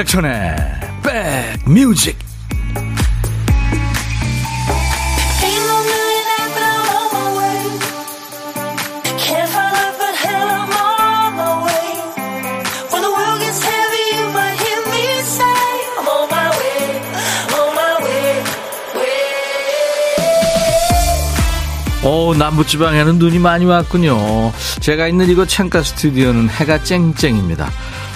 임백천의 백뮤직 오, 남부지방에는 눈이 많이 왔군요. 제가 있는 이곳 창가 스튜디오는 해가 쨍쨍입니다.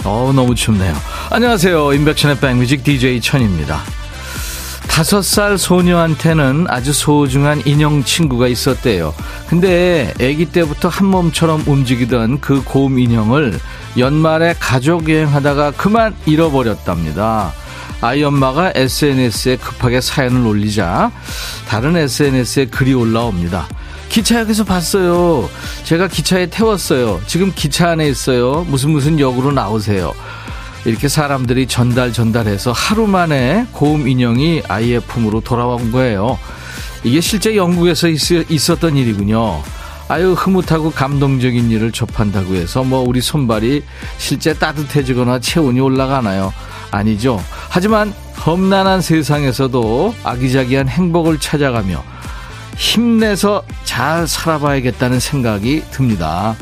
어 너무 춥네요. 안녕하세요. 임백천의 백뮤직 DJ 천입니다. 다섯 살 소녀한테는 아주 소중한 인형 친구가 있었대요. 근데 아기 때부터 한 몸처럼 움직이던 그 곰 인형을 연말에 가족 여행하다가 그만 잃어버렸답니다. 아이 엄마가 SNS에 급하게 사연을 올리자 다른 SNS에 글이 올라옵니다. 기차역에서 봤어요. 제가 기차에 태웠어요. 지금 기차 안에 있어요. 무슨 무슨 역으로 나오세요. 이렇게 사람들이 전달 전달해서 하루 만에 고음 인형이 아이의 품으로 돌아온 거예요. 이게 실제 영국에서 있, 었던 일이군요. 아유 흐뭇하고 감동적인 일을 접한다고 해서 뭐 우리 손발이 실제 따뜻해지거나 체온이 올라가나요? 아니죠. 하지만 험난한 세상에서도 아기자기한 행복을 찾아가며 힘내서 잘 살아봐야겠다는 생각이 듭니다.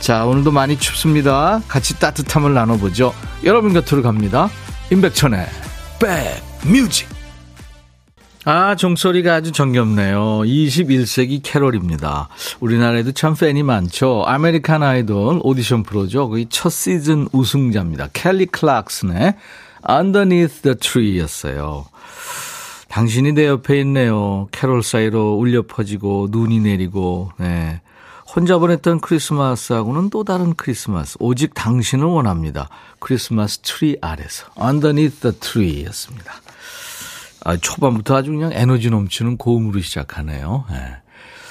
자, 오늘도 많이 춥습니다. 같이 따뜻함을 나눠보죠. 여러분 곁으로 갑니다. 임백천의 백뮤직. 아, 종소리가 아주 정겹네요. 21세기 캐롤입니다. 우리나라에도 참 팬이 많죠. American Idol 오디션 프로죠. 거의 첫 시즌 우승자입니다. 켈리 클락슨의 Underneath the Tree 였어요. 당신이 내 옆에 있네요. 캐롤 사이로 울려 퍼지고 눈이 내리고, 네. 혼자 보냈던 크리스마스하고는 또 다른 크리스마스. 오직 당신을 원합니다. 크리스마스 트리 아래서. Underneath the Tree 였습니다. 아, 초반부터 아주 그냥 에너지 넘치는 고음으로 시작하네요. 네.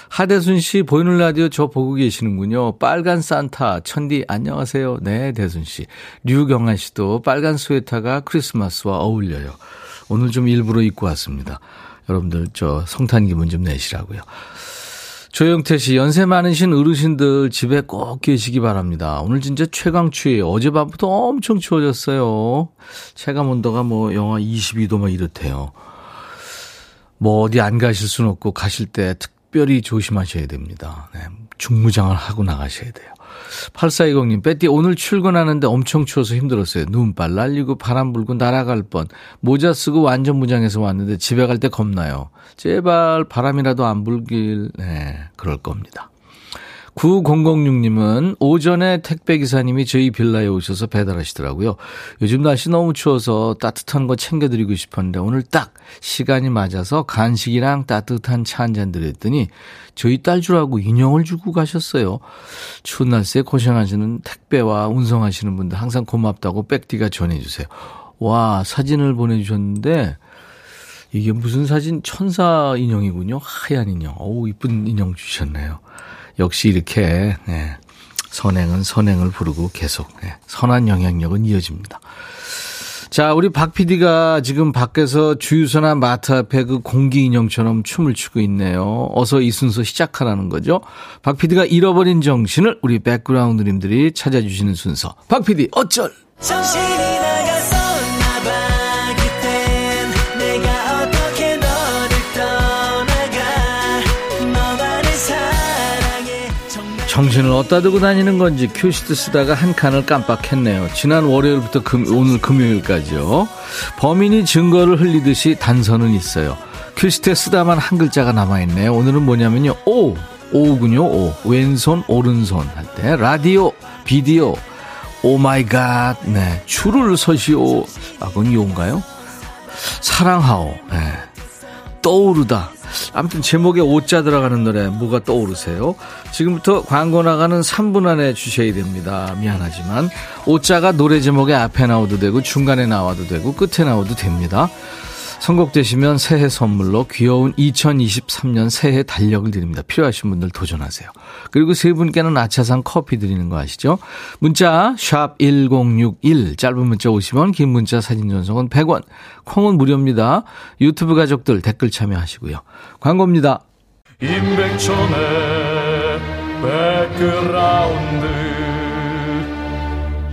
하대순 씨 보이는 라디오 저 보고 계시는군요. 빨간 산타 천디 안녕하세요. 네 대순 씨. 류경아 씨도 빨간 스웨터가 크리스마스와 어울려요. 오늘 좀 일부러 입고 왔습니다. 여러분들 저 성탄 기분 좀 내시라고요. 조영태 씨, 연세 많으신 어르신들 집에 꼭 계시기 바랍니다. 오늘 진짜 최강 추위. 어젯밤부터 엄청 추워졌어요. 체감 온도가 뭐 영하 22도 막 이렇대요. 뭐 어디 안 가실 수는 없고 가실 때 특별히 조심하셔야 됩니다. 네, 중무장을 하고 나가셔야 돼요. 8420님, 빼띠 오늘 출근하는데 엄청 추워서 힘들었어요. 눈발 날리고 바람 불고 날아갈 뻔. 모자 쓰고 완전 무장해서 왔는데 집에 갈 때 겁나요. 제발 바람이라도 안 불길, 네, 그럴 겁니다. 9006님은 오전에 택배기사님이 저희 빌라에 오셔서 배달하시더라고요. 요즘 날씨 너무 추워서 따뜻한 거 챙겨드리고 싶었는데 오늘 딱 시간이 맞아서 간식이랑 따뜻한 차 한잔 드렸더니 저희 딸 줄하고 인형을 주고 가셨어요. 추운 날씨에 고생하시는 택배와 운송하시는 분들 항상 고맙다고 백디가 전해주세요. 와, 사진을 보내주셨는데 이게 무슨 사진? 천사 인형이군요. 하얀 인형. 어우, 이쁜 인형 주셨네요. 역시 이렇게 네, 선행은 선행을 부르고 계속 네, 선한 영향력은 이어집니다. 자, 우리 박 PD가 지금 밖에서 주유소나 마트 앞에 그 공기 인형처럼 춤을 추고 있네요. 어서 이 순서 시작하라는 거죠. 박 PD가 잃어버린 정신을 우리 백그라운드님들이 찾아주시는 순서. 박 PD, 어쩔! 정신이 정신을 어디다 두고 다니는 건지 큐시트 쓰다가 한 칸을 깜빡했네요. 지난 월요일부터 금, 오늘 금요일까지요. 범인이 증거를 흘리듯이 단서는 있어요. 큐시트에 쓰다만 한 글자가 남아있네요. 오늘은 뭐냐면요. 오! 오군요. 오. 왼손, 오른손 할 때. 라디오, 비디오. Oh my God. 네. 줄을 서시오. 아, 그건 요인가요? 사랑하오. 네. 떠오르다. 아무튼 제목에 오자 들어가는 노래 뭐가 떠오르세요? 지금부터 광고 나가는 3분 안에 주셔야 됩니다. 미안하지만 오자가 노래 제목에 앞에 나와도 되고 중간에 나와도 되고 끝에 나와도 됩니다. 선곡되시면 새해 선물로 귀여운 2023년 새해 달력을 드립니다. 필요하신 분들 도전하세요. 그리고 세 분께는 아차상 커피 드리는 거 아시죠? 문자 1061, 짧은 문자 50원, 긴 문자 사진 전송은 100원, 콩은 무료입니다. 유튜브 가족들 댓글 참여하시고요. 광고입니다. 임백천의 백그라운드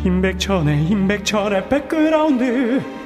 임백천의 임백천의 백그라운드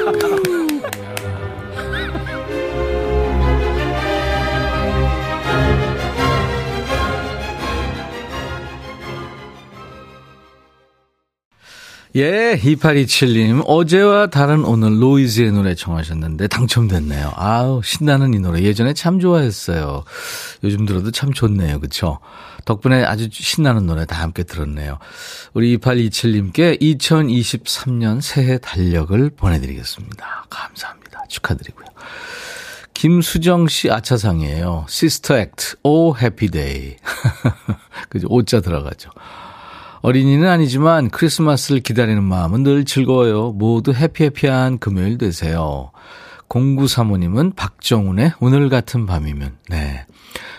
예, 2827님. 어제와 다른 오늘 노이즈의 노래 청하셨는데 당첨됐네요. 아우, 신나는 이 노래. 예전에 참 좋아했어요. 요즘 들어도 참 좋네요. 그쵸? 덕분에 아주 신나는 노래 다 함께 들었네요. 우리 2827님께 2023년 새해 달력을 보내드리겠습니다. 감사합니다. 축하드리고요. 김수정 씨 아차상이에요. Sister Act, Oh Happy Day. 그죠? 오자 들어가죠. 어린이는 아니지만 크리스마스를 기다리는 마음은 늘 즐거워요. 모두 해피해피한 금요일 되세요. 0935님은 박정훈의 오늘 같은 밤이면, 네.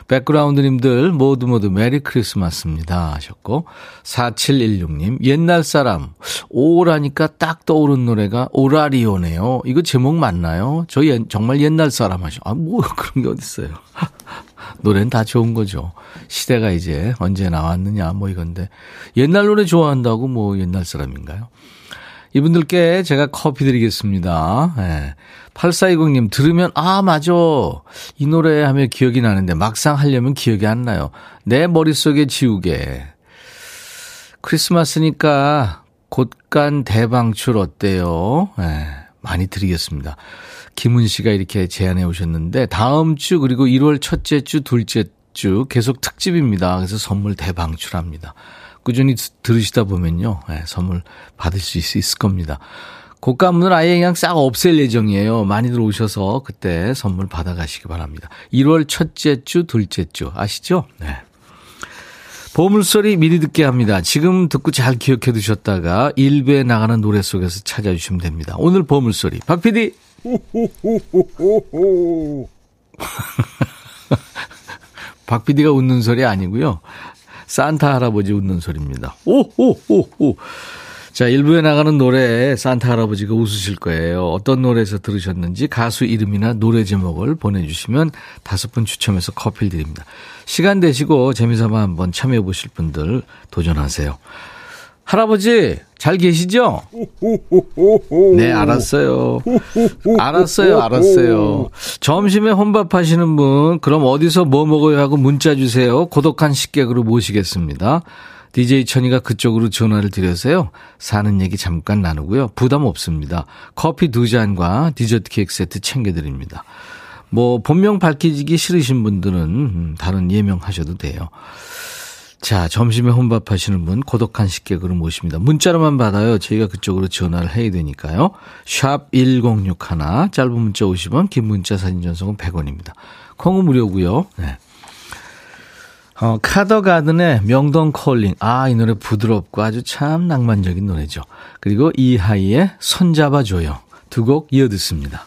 백그라운드님들 모두 모두 메리 크리스마스입니다. 하셨고, 4716님, 옛날 사람, 오라니까 딱 떠오른 노래가 오라리오네요. 이거 제목 맞나요? 저 예, 정말 옛날 사람 하셔. 아, 뭐 그런 게 어딨어요. 노래는 다 좋은 거죠. 시대가 이제 언제 나왔느냐, 뭐 이건데. 옛날 노래 좋아한다고 뭐 옛날 사람인가요? 이분들께 제가 커피 드리겠습니다. 네. 8420님, 들으면, 아, 맞아. 이 노래 하면 기억이 나는데, 막상 하려면 기억이 안 나요. 내 머릿속에 지우개. 크리스마스니까, 곳간 대방출 어때요? 네. 많이 드리겠습니다. 김은 씨가 이렇게 제안해 오셨는데 다음 주 그리고 1월 첫째 주, 둘째 주 계속 특집입니다. 그래서 선물 대방출합니다. 꾸준히 들으시다 보면요. 네, 선물 받을 수 있을 겁니다. 고가문을 아예 그냥 싹 없앨 예정이에요. 많이들 오셔서 그때 선물 받아가시기 바랍니다. 1월 첫째 주, 둘째 주 아시죠? 네. 보물소리 미리 듣게 합니다. 지금 듣고 잘 기억해 두셨다가 1부에 나가는 노래 속에서 찾아주시면 됩니다. 오늘 보물소리 박 PD 박 PD가 웃는 소리 아니고요. 산타 할아버지 웃는 소리입니다. 오 오 오 오. 자, 1부에 나가는 노래 산타 할아버지가 웃으실 거예요. 어떤 노래에서 들으셨는지 가수 이름이나 노래 제목을 보내주시면 다섯 분 추첨해서 커피를 드립니다. 시간 되시고 재미삼아 한번 참여해 보실 분들 도전하세요. 할아버지, 잘 계시죠? 네, 알았어요. 알았어요, 알았어요. 점심에 혼밥 하시는 분, 그럼 어디서 뭐 먹어요 하고 문자 주세요. 고독한 식객으로 모시겠습니다. DJ 천이가 그쪽으로 전화를 드려서요. 사는 얘기 잠깐 나누고요. 부담 없습니다. 커피 두 잔과 디저트 케이크 세트 챙겨드립니다. 뭐, 본명 밝히기 싫으신 분들은 다른 예명하셔도 돼요. 자, 점심에 혼밥 하시는 분 고독한 식객으로 모십니다. 문자로만 받아요. 저희가 그쪽으로 전화를 해야 되니까요. 샵 1061, 짧은 문자 50원, 긴 문자 사진 전송은 100원입니다. 콩은 무료고요. 네. 어, 카더가든의 명동 콜링. 아, 이 노래 부드럽고 아주 참 낭만적인 노래죠. 그리고 이하이의 손잡아줘요. 두 곡 이어 듣습니다.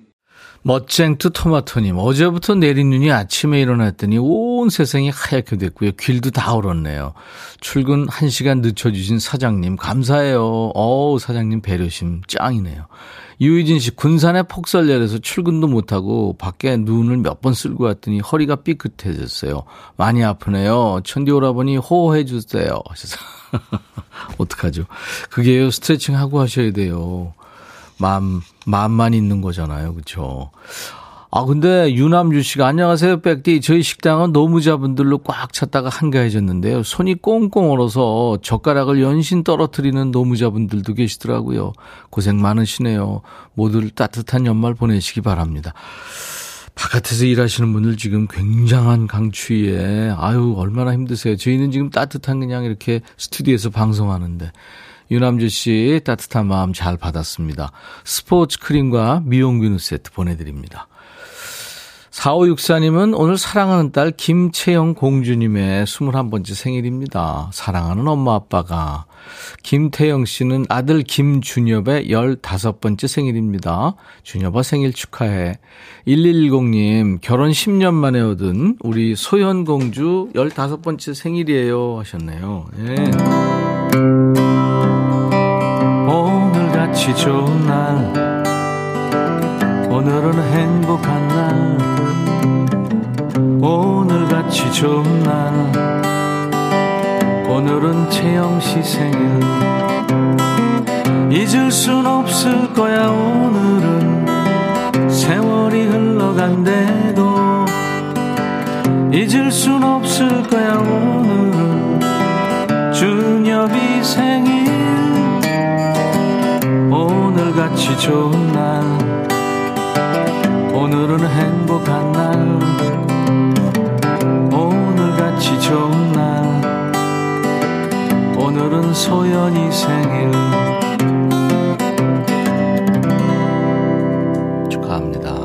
멋쟁투 토마토님 어제부터 내린 눈이 아침에 일어났더니 온 세상이 하얗게 됐고요 길도 다 얼었네요 출근 1시간 늦춰주신 사장님 감사해요 어우 사장님 배려심 짱이네요 유희진 씨 군산에 폭설 내려서 출근도 못하고 밖에 눈을 몇 번 쓸고 왔더니 허리가 삐끗해졌어요. 많이 아프네요. 천디 오라버니 호호해 주세요. 하셔서 어떡하죠? 그게요 스트레칭 하고 하셔야 돼요. 마음 마음만 있는 거잖아요. 그렇죠? 아, 근데 유남주 씨가 안녕하세요, 백디. 저희 식당은 노무자분들로 꽉 찼다가 한가해졌는데요. 손이 꽁꽁 얼어서 젓가락을 연신 떨어뜨리는 노무자분들도 계시더라고요. 고생 많으시네요. 모두 따뜻한 연말 보내시기 바랍니다. 바깥에서 일하시는 분들 지금 굉장한 강추위에 아유 얼마나 힘드세요. 저희는 지금 따뜻한 그냥 이렇게 스튜디오에서 방송하는데 유남주 씨 따뜻한 마음 잘 받았습니다. 스포츠 크림과 미용 비누 세트 보내드립니다. 4564님은 오늘 사랑하는 딸 김채영 공주님의 21번째 생일입니다. 사랑하는 엄마 아빠가. 김태영 씨는 아들 김준엽의 15번째 생일입니다. 준엽아 생일 축하해. 1110님, 결혼 10년 만에 얻은 우리 소현 공주 15번째 생일이에요. 하셨네요. 예. 오늘같이 좋은 날, 오늘은 행복한 날, 오늘같이 좋은 날. 오늘은 채영씨 생일. 잊을 순 없을 거야 오늘은. 세월이 흘러간대도 잊을 순 없을 거야 오늘은. 준엽이 생일 오늘같이 좋은 날. 오늘은 행복한 날. 오늘같이 좋은 날. 오늘은 소연이 생일. 축하합니다.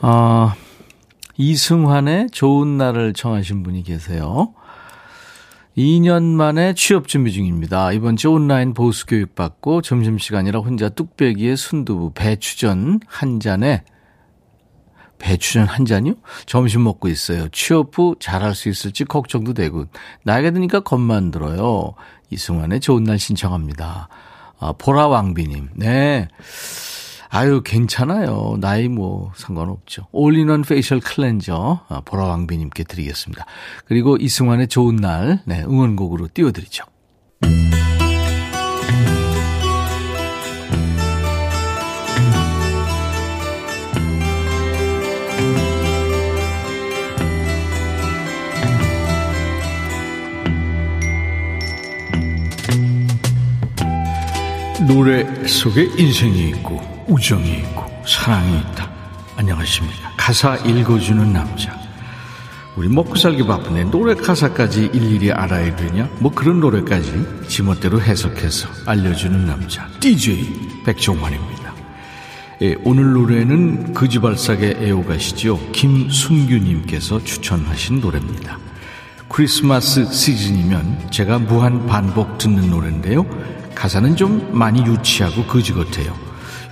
아, 이승환의 좋은 날을 청하신 분이 계세요 2년 만에 취업 준비 중입니다. 이번 주 온라인 보수 교육 받고 점심시간이라 혼자 뚝배기에 순두부, 배추전 한 잔에 배추전 한 잔이요? 점심 먹고 있어요. 취업 후 잘할 수 있을지 걱정도 되고 나이가 드니까 겁만 들어요. 이승환의 좋은 날 신청합니다. 아, 보라왕비님. 네. 아유, 괜찮아요. 나이 뭐 상관없죠. all-in-one facial cleanser 아, 보라왕비님께 드리겠습니다. 그리고 이승환의 좋은 날 네, 응원곡으로 띄워드리죠. 노래 속에 인생이 있고 우정이 있고 사랑이 있다. 안녕하십니까. 가사 읽어주는 남자. 우리 먹고 살기 바쁜데 노래 가사까지 일일이 알아야 되냐? 뭐 그런 노래까지 지멋대로 해석해서 알려주는 남자. DJ 백종환입니다. 예, 오늘 노래는 그지발사계 애호가시죠. 김순규님께서 추천하신 노래입니다. 크리스마스 시즌이면 제가 무한 반복 듣는 노래인데요. 가사는 좀 많이 유치하고 거지 같아요.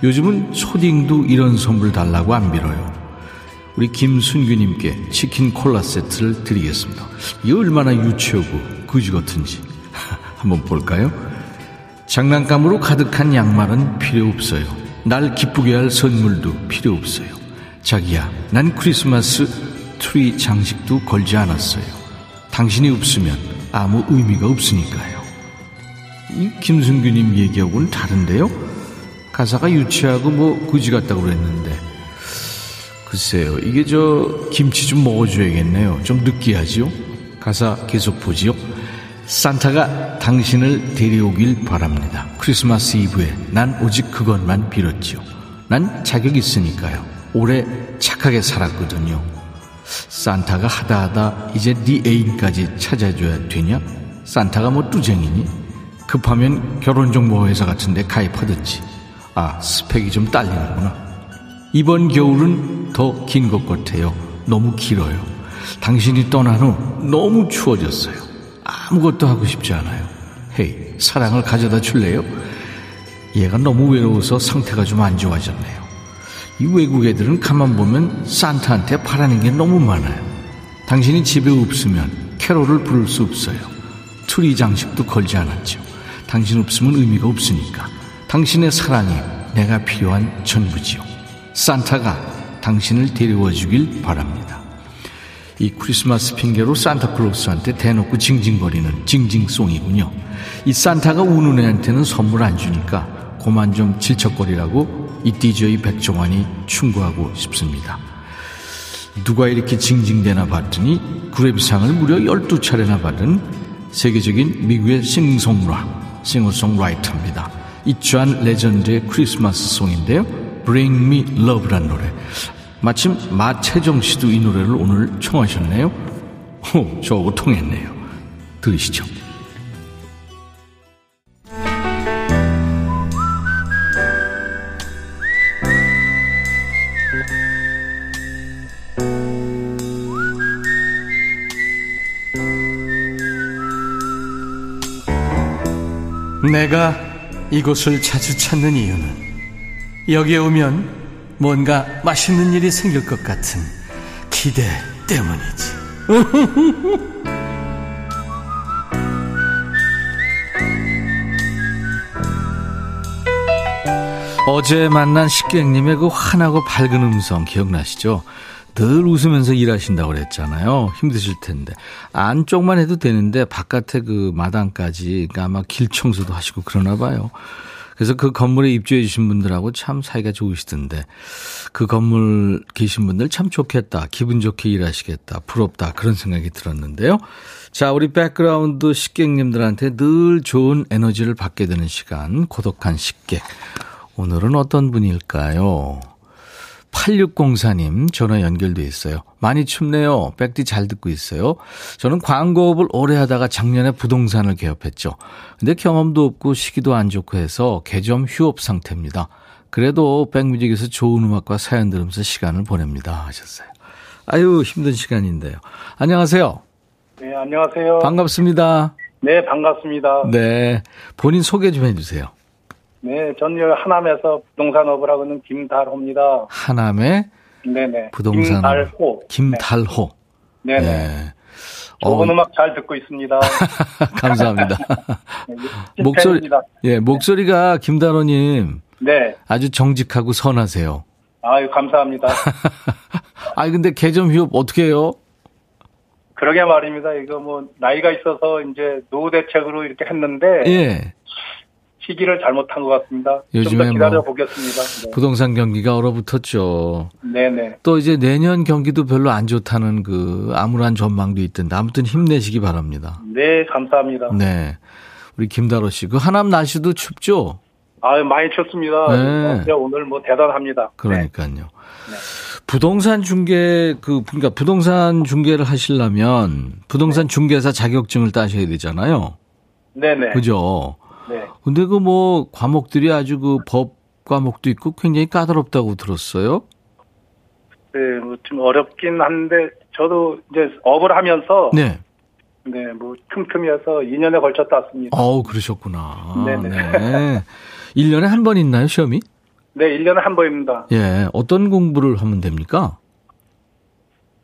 요즘은 초딩도 이런 선물 달라고 안 빌어요. 우리 김순규님께 치킨 콜라 세트를 드리겠습니다. 이 얼마나 유치하고 거지 같은지 한번 볼까요? 장난감으로 가득한 양말은 필요 없어요. 날 기쁘게 할 선물도 필요 없어요. 자기야, 난 크리스마스 트리 장식도 걸지 않았어요. 당신이 없으면 아무 의미가 없으니까요. 이 김승규님 얘기하고는 다른데요? 가사가 유치하고 뭐 그지 같다고 그랬는데. 글쎄요, 이게 저 김치 좀 먹어줘야겠네요. 좀 느끼하지요? 가사 계속 보지요? 산타가 당신을 데려오길 바랍니다. 크리스마스 이브에 난 오직 그것만 빌었지요. 난 자격 있으니까요. 오래 착하게 살았거든요. 산타가 하다 하다 이제 네 애인까지 찾아줘야 되냐? 산타가 뭐 뚜쟁이니? 급하면 결혼정보회사 같은 데 가입하든지. 아, 스펙이 좀 딸리는구나. 이번 겨울은 더 긴 것 같아요. 너무 길어요. 당신이 떠난 후 너무 추워졌어요. 아무것도 하고 싶지 않아요. 헤이, 사랑을 가져다 줄래요? 얘가 너무 외로워서 상태가 좀 안 좋아졌네요. 이 외국 애들은 가만 보면 산타한테 바라는 게 너무 많아요. 당신이 집에 없으면 캐롤을 부를 수 없어요. 트리 장식도 걸지 않았죠. 당신 없으면 의미가 없으니까. 당신의 사랑이 내가 필요한 전부지요. 산타가 당신을 데려와 주길 바랍니다. 이 크리스마스 핑계로 산타클로스한테 대놓고 징징거리는 징징송이군요. 이 산타가 우는 애한테는 선물 안 주니까 고만 좀 질척거리라고 이 DJ 백종환이 충고하고 싶습니다. 누가 이렇게 징징대나 봤더니 그래미상을 무려 12차례나 받은 세계적인 미국의 싱송라, 싱어송라이터입니다. 이 John Legend의 크리스마스 송인데요. Bring Me Love란 노래. 마침 마채정 씨도 이 노래를 오늘 청하셨네요. 호, 저하고 통했네요. 들으시죠. 내가 이곳을 자주 찾는 이유는 여기에 오면 뭔가 맛있는 일이 생길 것 같은 기대 때문이지. 어제 만난 식객님의 그 환하고 밝은 음성 기억나시죠? 늘 웃으면서 일하신다고 그랬잖아요. 힘드실 텐데. 안쪽만 해도 되는데 바깥에 그 마당까지 그러니까 아마 길 청소도 하시고 그러나 봐요. 그래서 그 건물에 입주해 주신 분들하고 참 사이가 좋으시던데 그 건물 계신 분들 참 좋겠다. 기분 좋게 일하시겠다. 부럽다. 그런 생각이 들었는데요. 자, 우리 백그라운드 식객님들한테 늘 좋은 에너지를 받게 되는 시간. 고독한 식객. 오늘은 어떤 분일까요? 8604님 전화 연결돼 있어요. 많이 춥네요. 백디 잘 듣고 있어요. 저는 광고업을 오래 하다가 작년에 부동산을 개업했죠. 근데 경험도 없고 시기도 안 좋고 해서 개점 휴업 상태입니다. 그래도 백뮤직에서 좋은 음악과 사연 들으면서 시간을 보냅니다. 하셨어요. 아유, 힘든 시간인데요. 안녕하세요. 네, 안녕하세요. 반갑습니다. 네, 반갑습니다. 네. 본인 소개 좀 해주세요. 네, 전 여기 하남에서 부동산업을 하고 있는 김달호입니다. 하남의 네네. 부동산 김달호. 김달호. 네. 네네. 네. 좋은 어, 음악 잘 듣고 있습니다. 감사합니다. 네, 목소리, 팬입니다. 예, 목소리가 김다로님 네. 아주 정직하고 선하세요. 아유, 감사합니다. 아니, 근데 개점 휴업 어떻게 해요? 그러게 말입니다. 이거 뭐, 나이가 있어서 이제 노후 대책으로 이렇게 했는데, 예. 시기를 잘못한 것 같습니다. 좀 요즘에 더 기다려 뭐 보겠습니다. 부동산 경기가 얼어붙었죠. 네. 네네. 또 이제 내년 경기도 별로 안 좋다는 그 암울한 전망도 있던데 아무튼 힘내시기 바랍니다. 네, 감사합니다. 네. 우리 김다로 씨, 그 하남 날씨도 춥죠? 아유, 많이 춥습니다. 네. 오늘 뭐 대단합니다. 그러니까요. 부동산 중개 그 그러니까 부동산 중개를 하시려면 부동산 중개사 자격증을 따셔야 되잖아요. 네네. 그죠? 네. 근데 그 뭐 과목들이 아주 그 법 과목도 있고 굉장히 까다롭다고 들었어요. 네, 뭐 좀 어렵긴 한데 저도 이제 업을 하면서 네. 네, 뭐 틈틈이 해서 2년에 걸쳐 땄습니다. 어우, 그러셨구나. 네네. 네. 1년에 한 번 있나요, 시험이? 네, 1년에 한 번입니다. 예. 어떤 공부를 하면 됩니까?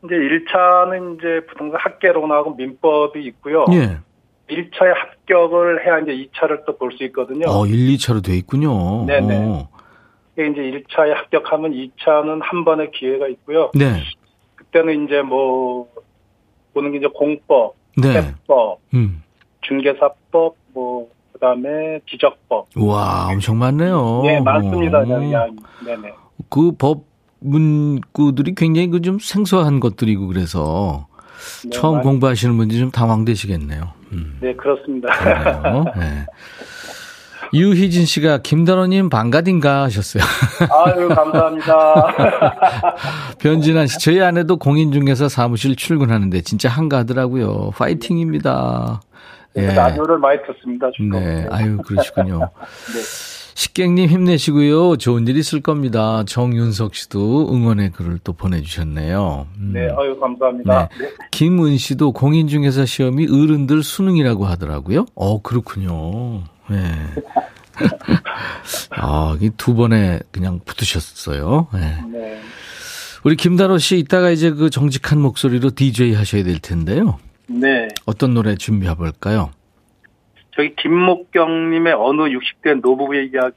이제 1차는 이제 부동산 학계론하고 민법이 있고요. 예. 1차에 합격을 해야 이제 2차를 또 볼 수 있거든요. 어, 1, 2차로 돼 있군요. 네네. 어. 이제 1차에 합격하면 2차는 한 번의 기회가 있고요. 네. 그때는 이제 뭐 보는 게 이제 공법, 네. 세법, 음. 중개사법, 뭐 그 다음에 지적법. 와, 엄청 많네요. 네, 많습니다. 어. 야, 네네. 그 법 문구들이 굉장히 그 좀 생소한 것들이고 그래서 네, 처음 많- 공부하시는 분들이 좀 당황되시겠네요. 음. 네, 그렇습니다. 네. 유희진 씨가 김단호님 반가딘가 하셨어요. 아유, 감사합니다. 변진환 씨, 저희 아내도 공인중개사 사무실 출근하는데 진짜 한가하더라고요. 파이팅입니다. 예. 라디오를 많이 듣습니다. 네, 아유, 그러시군요. 네. 식객님 힘내시고요. 좋은 일 있을 겁니다. 정윤석 씨도 응원의 글을 또 보내주셨네요. 음. 네, 아유, 감사합니다. 네. 김은 씨도 공인중개사 시험이 어른들 수능이라고 하더라고요. 어, 그렇군요. 네. 아, 이두 번에 그냥 붙으셨어요. 네. 네. 우리 김다로 씨 이따가 이제 그 정직한 목소리로 DJ 하셔야 될 텐데요. 네. 어떤 노래 준비해 볼까요? 저희 김목경님의 어느 60대 노부부의 이야기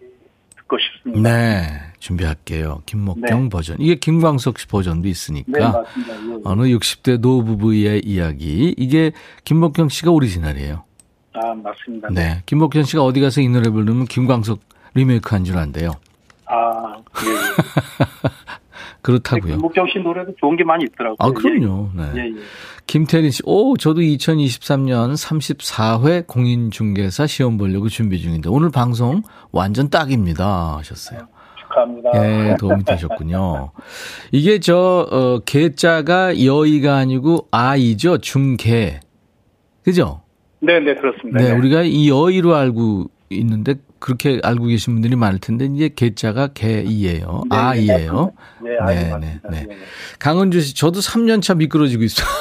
듣고 싶습니다. 네, 준비할게요. 김목경 네. 버전. 이게 김광석 씨 버전도 네, 있으니까. 네, 예, 예. 어느 60대 노부부의 이야기. 이게 김목경 씨가 오리지널이에요. 아, 맞습니다. 네. 김목경 씨가 어디 가서 이 노래 부르면 김광석 리메이크 한 줄 안돼요. 아, 예. 그렇다고요. 김복정 씨 노래도 좋은 게 많이 있더라고요. 아, 그럼요. 예, 예. 네. 예, 예. 김태린 씨, 오, 저도 2023년 34회 공인중개사 시험 보려고 준비 중인데 오늘 방송 완전 딱입니다. 하셨어요. 아, 축하합니다. 예, 도움이 되셨군요. 이게 저, 어, 개자가 여의가 아니고 아이죠. 중개. 그죠? 네네, 그렇습니다. 네, 네, 우리가 이 여의로 알고 있는데 그렇게 알고 계신 분들이 많을 텐데 이제 개자가 개이에요. 아 네, 아이에요. 네, 네 네 네, 네, 네, 네. 강은주 씨, 저도 3년 차 미끄러지고 있어.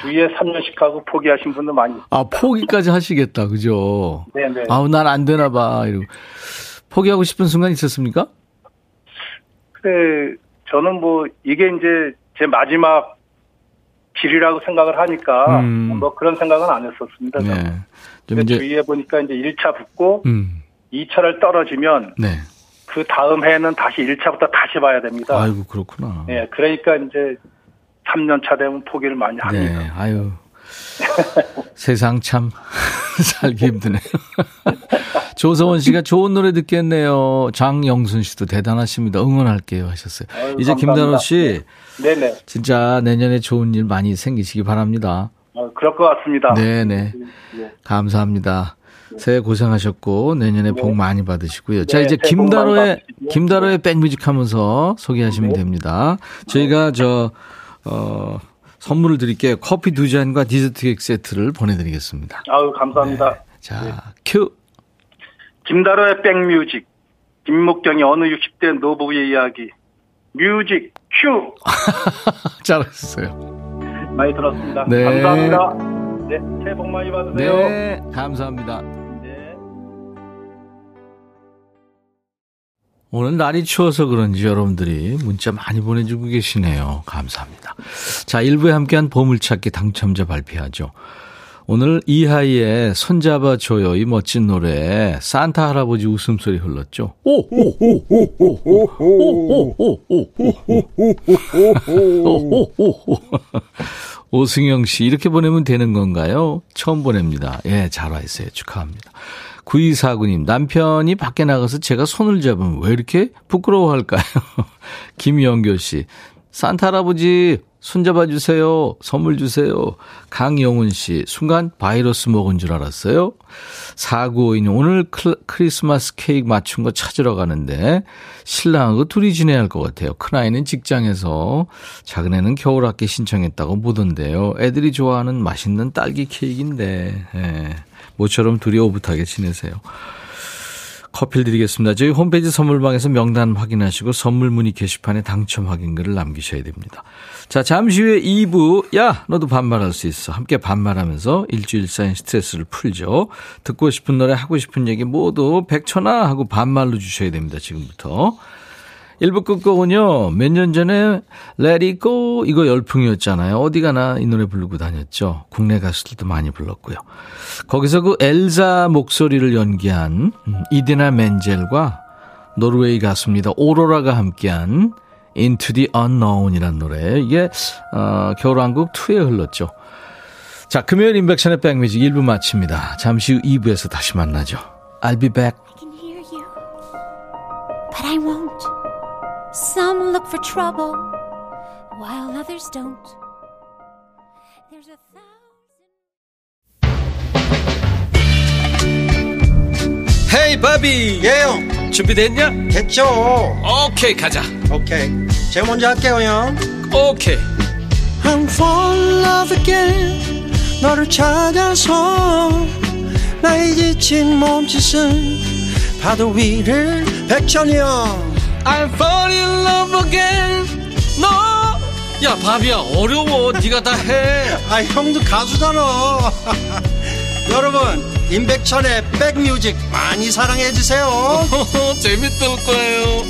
주위에 3년씩 하고 포기하신 분도 많이 있어요. 아, 포기까지 하시겠다. 그죠? 네, 네. 아우, 난 안 되나 봐. 이러고. 포기하고 싶은 순간 있었습니까? 그래, 저는 뭐, 이게 이제 제 마지막 길이라고 생각을 하니까 음. 뭐 그런 생각은 안 했었습니다. 네. 좀 이제 주의해 보니까 이제 1차 붙고 음. 2차를 떨어지면 네. 그 다음 해는 다시 1차부터 다시 봐야 됩니다. 아이고 그렇구나. 네, 그러니까 이제 3년 차 되면 포기를 많이 네, 합니다. 네, 아유. 세상 참 살기 힘드네요. 조성원 씨가 좋은 노래 듣겠네요. 장영순 씨도 대단하십니다. 응원할게요 하셨어요. 아유, 이제 김단호 씨 네. 네네. 진짜 내년에 좋은 일 많이 생기시기 바랍니다. 아, 그럴 것 같습니다. 네네. 네. 감사합니다. 네. 새해 고생하셨고 내년에 네. 복 많이 받으시고요. 자 네, 이제 김다로의 김다로의 백뮤직 하면서 소개하시면 네. 됩니다. 저희가 아, 저 어, 선물을 드릴게요. 커피 두 잔과 디저트 케이크 세트를 보내드리겠습니다. 아유 감사합니다. 자 큐. 김다로의 백뮤직 김목경의 어느 60대 노부의 이야기 뮤직 큐. 잘하셨어요. 많이 들었습니다. 네. 감사합니다. 네, 새해 복 많이 받으세요. 네, 감사합니다. 네. 오늘 날이 추워서 그런지 여러분들이 문자 많이 보내주고 계시네요. 감사합니다. 자, 1부에 함께한 보물찾기 당첨자 발표하죠. 오늘 이하이의 손잡아줘요 이 멋진 노래 산타 할아버지 웃음소리 흘렀죠. 오승영 씨 이렇게 보내면 되는 건가요? 처음 보냅니다. 예, 잘 와 있어요. 축하합니다. 9249님, 남편이 밖에 나가서 제가 손을 잡으면 왜 이렇게 부끄러워할까요? 김영교 씨, 산타 할아버지 손잡아 주세요. 선물 주세요. 강영훈 씨, 순간 바이러스 먹은 줄 알았어요. 4952님, 오늘 크리스마스 케이크 맞춘 거 찾으러 가는데, 신랑하고 둘이 지내야 할 것 같아요. 큰아이는 직장에서, 작은애는 겨울학기 신청했다고 보던데요. 애들이 좋아하는 맛있는 딸기 케이크인데, 예. 모처럼 둘이 오붓하게 지내세요. 커피를 드리겠습니다. 저희 홈페이지 선물방에서 명단 확인하시고 선물 문의 게시판에 당첨 확인글을 남기셔야 됩니다. 자, 잠시 후에 2부, 야, 너도 반말할 수 있어. 함께 반말하면서 일주일 쌓인 스트레스를 풀죠. 듣고 싶은 노래, 하고 싶은 얘기 모두 백천아 하고 반말로 주셔야 됩니다. 지금부터. 1부 끝곡은요, 몇 년 전에 Let It Go 이거 열풍이었잖아요. 어디 가나 이 노래 부르고 다녔죠. 국내 가수들도 많이 불렀고요. 거기서 그 엘자 목소리를 연기한 음, 이디나 멘젤과 노르웨이 가수입니다. 오로라가 함께한 Into the Unknown이란 노래. 이게 어, 겨울왕국 2에 흘렀죠. 자, 금요일 인백션의 백뮤직 1부 마칩니다. 잠시 후 2부에서 다시 만나죠. I'll be back. I can hear you, but I won't. Some look for trouble, while others don't. There's a thousand. 헤이 바비 예영 준비됐냐? 됐죠 오케이 가자 오케이 제가 먼저 할게요 형 오케이 I'm fall in love again 너를 찾아서 나의 지친 몸짓은 파도 위를 백천이 형 I'm fall in love again. 너? 야 바비야 어려워. 네가 다 해. 아 형도 가수잖아. 여러분 임백천의 백뮤직 많이 사랑해 주세요. 재밌을 거예요.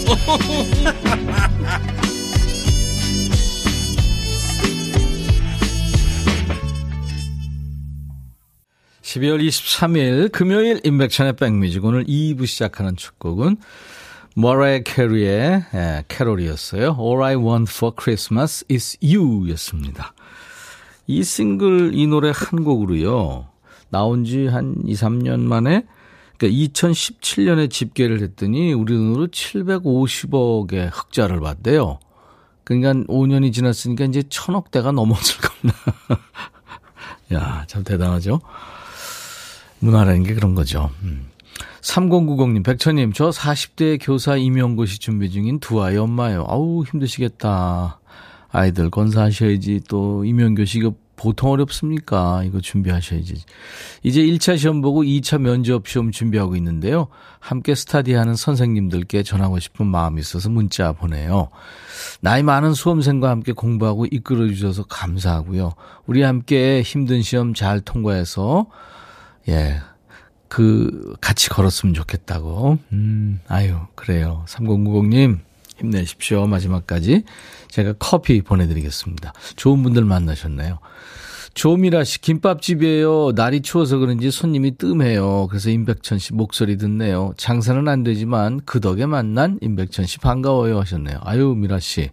12월 23일 금요일 인백천의 백뮤직. 오늘 2부 시작하는 첫 곡은 머라이 캐리의 예, 캐롤이었어요. All I Want for Christmas is You 였습니다. 이 싱글, 이 노래 한 곡으로요. 나온 지 한 2, 3년 만에 그러니까 2017년에 집계를 했더니 우리 돈으로 750억의 흑자를 봤대요. 그러니까 5년이 지났으니까 이제 천억대가 넘어질 겁니다. 야, 참 대단하죠? 문화라는 게 그런 거죠. 음. 3090님, 백천님, 저 40대 교사 임용고시 준비 중인 두 아이 엄마요. 아우, 힘드시겠다. 아이들 건사하셔야지. 또 임용고시 이거 보통 어렵습니까? 이거 준비하셔야지. 이제 1차 시험 보고 2차 면접 시험 준비하고 있는데요. 함께 스타디하는 선생님들께 전하고 싶은 마음이 있어서 문자 보내요. 나이 많은 수험생과 함께 공부하고 이끌어 주셔서 감사하고요. 우리 함께 힘든 시험 잘 통과해서 예. 그 같이 걸었으면 좋겠다고. 음, 아유, 그래요. 3090님 힘내십시오. 마지막까지 제가 커피 보내 드리겠습니다. 좋은 분들 만나셨네요. 조미라 씨, 김밥집이에요. 날이 추워서 그런지 손님이 뜸해요. 그래서 임백천 씨 목소리 듣네요. 장사는 안 되지만 그 덕에 만난 임백천 씨 반가워요 하셨네요. 아유, 미라 씨.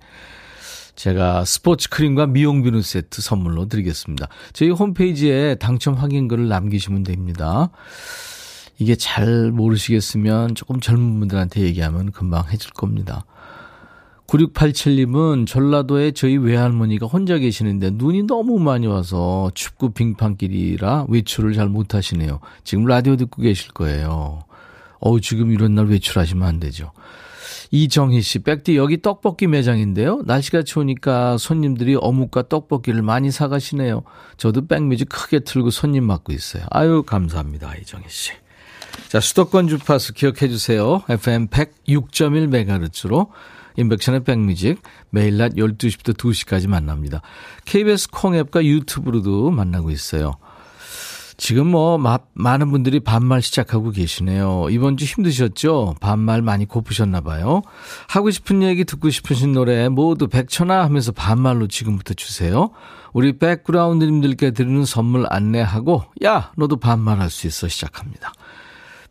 제가 스포츠 크림과 미용 비누 세트 선물로 드리겠습니다. 저희 홈페이지에 당첨 확인글을 남기시면 됩니다. 이게 잘 모르시겠으면 조금 젊은 분들한테 얘기하면 금방 해줄 겁니다. 9687님은 전라도에 저희 외할머니가 혼자 계시는데 눈이 너무 많이 와서 춥고 빙판길이라 외출을 잘 못하시네요. 지금 라디오 듣고 계실 거예요. 어우, 지금 이런 날 외출하시면 안 되죠. 이정희 씨, 백디 여기 떡볶이 매장인데요. 날씨가 추우니까 손님들이 어묵과 떡볶이를 많이 사가시네요. 저도 백뮤직 크게 틀고 손님 맡고 있어요. 아유, 감사합니다. 이정희 씨. 자, 수도권 주파수 기억해 주세요. FM 106.1MHz로 인백션의 백뮤직 매일 낮 12시부터 2시까지 만납니다. KBS 콩앱과 유튜브로도 만나고 있어요. 지금 뭐 마, 많은 분들이 반말 시작하고 계시네요. 이번 주 힘드셨죠? 반말 많이 고프셨나 봐요. 하고 싶은 얘기 듣고 싶으신 노래 모두 백천아 하면서 반말로 지금부터 주세요. 우리 백그라운드님들께 드리는 선물 안내하고 야 너도 반말할 수 있어 시작합니다.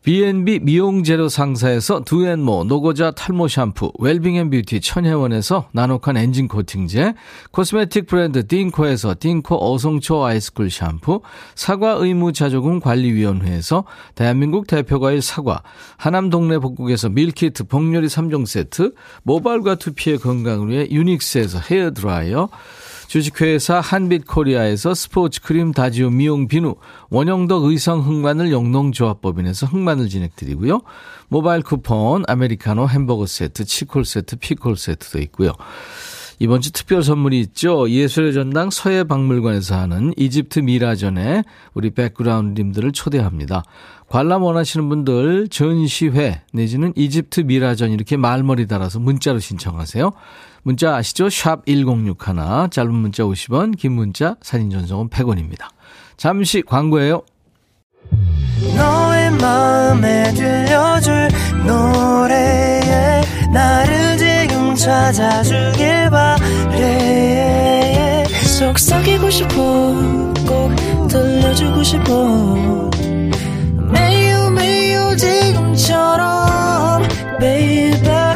B&B 미용 재료 상사에서 두앤모 노고자 탈모 샴푸 웰빙앤뷰티 천혜원에서 나노칸 엔진 코팅제 코스메틱 브랜드 띵코에서 띵코 어성초 아이스쿨 샴푸 사과 의무 자조금 관리위원회에서 대한민국 대표과일 사과 하남 동네 복국에서 밀키트 복요리 3종 세트 모발과 두피의 건강을 위해 유닉스에서 헤어 드라이어 주식회사 한빛코리아에서 스포츠 크림 다지오 미용 비누, 원형덕 의성 흑마늘 영농조합법인에서 흑마늘 진행드리고요. 모바일 쿠폰, 아메리카노 햄버거 세트, 치콜 세트, 피콜 세트도 있고요. 이번 주 특별 선물이 있죠. 예술의 전당 서해박물관에서 하는 이집트 미라전에 우리 백그라운드님들을 초대합니다. 관람 원하시는 분들 전시회 내지는 이집트 미라전 이렇게 말머리 달아서 문자로 신청하세요. 문자 아시죠? 샵 1061, 짧은 문자 50원, 긴 문자 사진 전송은 100원입니다. 잠시 광고예요. 너의 마음에 들려줄 노래에 나를 지금 찾아주길 바래 속삭이고 싶어 꼭 들려주고 싶어 매우 매우 지금처럼 baby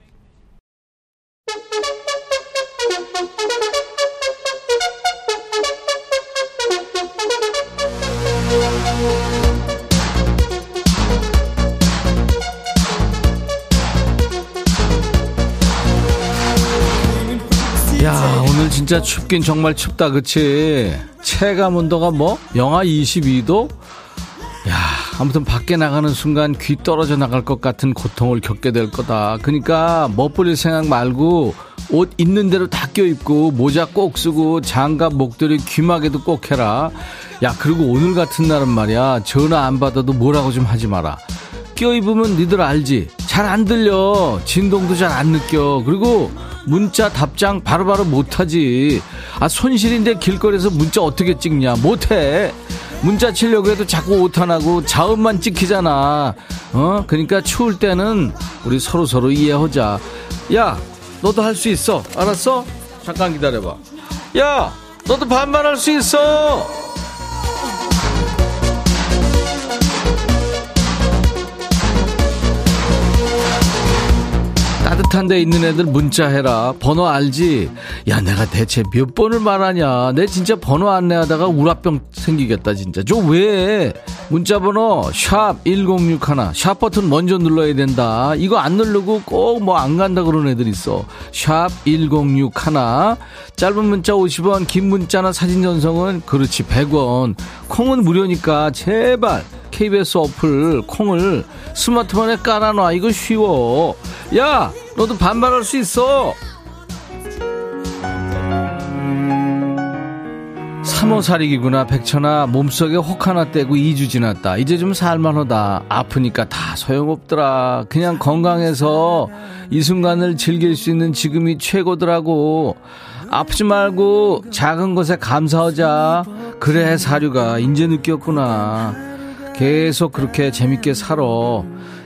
진짜 춥긴 정말 춥다, 그치? 체감 온도가 뭐? 영하 22도? 야, 아무튼 밖에 나가는 순간 귀 떨어져 나갈 것 같은 고통을 겪게 될 거다. 그러니까 멋부릴 생각 말고 옷 있는 대로 다 껴입고 모자 꼭 쓰고 장갑 목도리 귀마개도 꼭 해라. 야, 그리고 오늘 같은 날은 말이야. 전화 안 받아도 뭐라고 좀 하지 마라. 껴입으면 니들 알지? 잘 안 들려. 진동도 잘 안 느껴. 그리고 문자 답장 바로 바로 못하지. 아, 손실인데 길거리에서 문자 어떻게 찍냐? 못해. 문자 치려고 해도 자꾸 오타나고 자음만 찍히잖아. 어? 그러니까 추울 때는 우리 서로 서로 이해하자. 야, 너도 할 수 있어. 알았어? 잠깐 기다려봐. 야, 너도 반말할 수 있어. 따뜻한 데 있는 애들 문자 해라. 번호 알지? 야, 내가 대체 몇 번을 말하냐. 내 진짜 번호 안내하다가 우라병 생기겠다, 진짜. 저 왜? 문자 번호 샵1061. 샵 버튼 먼저 눌러야 된다. 이거 안 누르고 꼭 뭐 안 간다 그러는 애들 있어. 샵1061. 짧은 문자 50원, 긴 문자나 사진 전송은 그렇지 100원. 콩은 무료니까 제발 KBS 어플 콩을 스마트폰에 깔아놔. 이거 쉬워. 야, 너도 반발할 수 있어. 3호 살이기구나 백천아. 몸속에 혹 하나 떼고 2주 지났다. 이제 좀 살만하다. 아프니까 다 소용없더라. 그냥 건강해서 이 순간을 즐길 수 있는 지금이 최고더라고. 아프지 말고 작은 것에 감사하자. 그래 사료가 이제 느꼈구나. 계속 그렇게 재밌게 살아.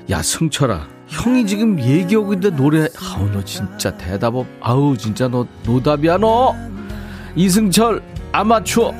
야 승철아 형이 지금 얘기하고 있는데 노래 아우 너 진짜 대답 없 아우 진짜 너 노답이야 너. 이승철 아마추어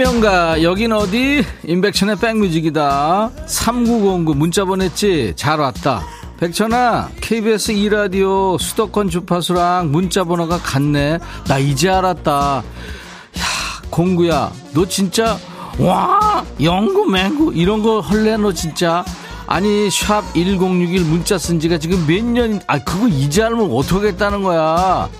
명가 여긴 어디? 인백천의 백뮤직이다 3909 문자 보냈지? 잘 왔다 백천아 KBS 2라디오 수도권 주파수랑 문자 번호가 같네 나 이제 알았다 야 공구야 너 진짜 와 영구 맹구 이런 거 헐래 너 진짜 아니 샵 1061 문자 쓴 지가 지금 몇 년, 아, 그거 이제 알면 어떻게했다는 거야?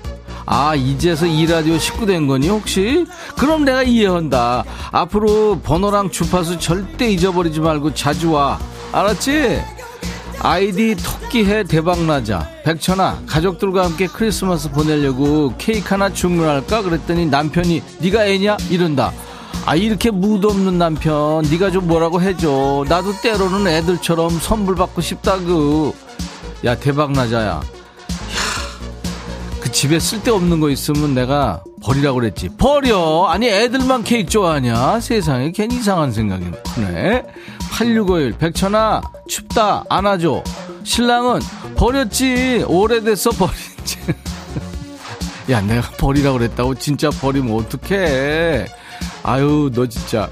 아, 이제서 이 라디오 식구 된 거니, 혹시? 그럼 내가 이해한다. 앞으로 번호랑 주파수 절대 잊어버리지 말고 자주 와. 알았지? 아이디 토끼해 대박나자. 백천아, 가족들과 함께 크리스마스 보내려고 케이크 하나 주문할까? 그랬더니 남편이, 네가 애냐? 이런다. 아 이렇게 무드 없는 남편 네가 좀 뭐라고 해줘 나도 때로는 애들처럼 선물 받고 싶다구 야 대박나자야 그 집에 쓸데없는 거 있으면 내가 버리라고 그랬지. 버려! 아니 애들만 케이크 좋아하냐? 세상에 괜히 이상한 생각이 드네. 8651 백천아 춥다. 안아줘. 신랑은 버렸지. 오래됐어 버린지. 야 내가 버리라고 그랬다고 진짜 버리면 어떡해? 아유 너 진짜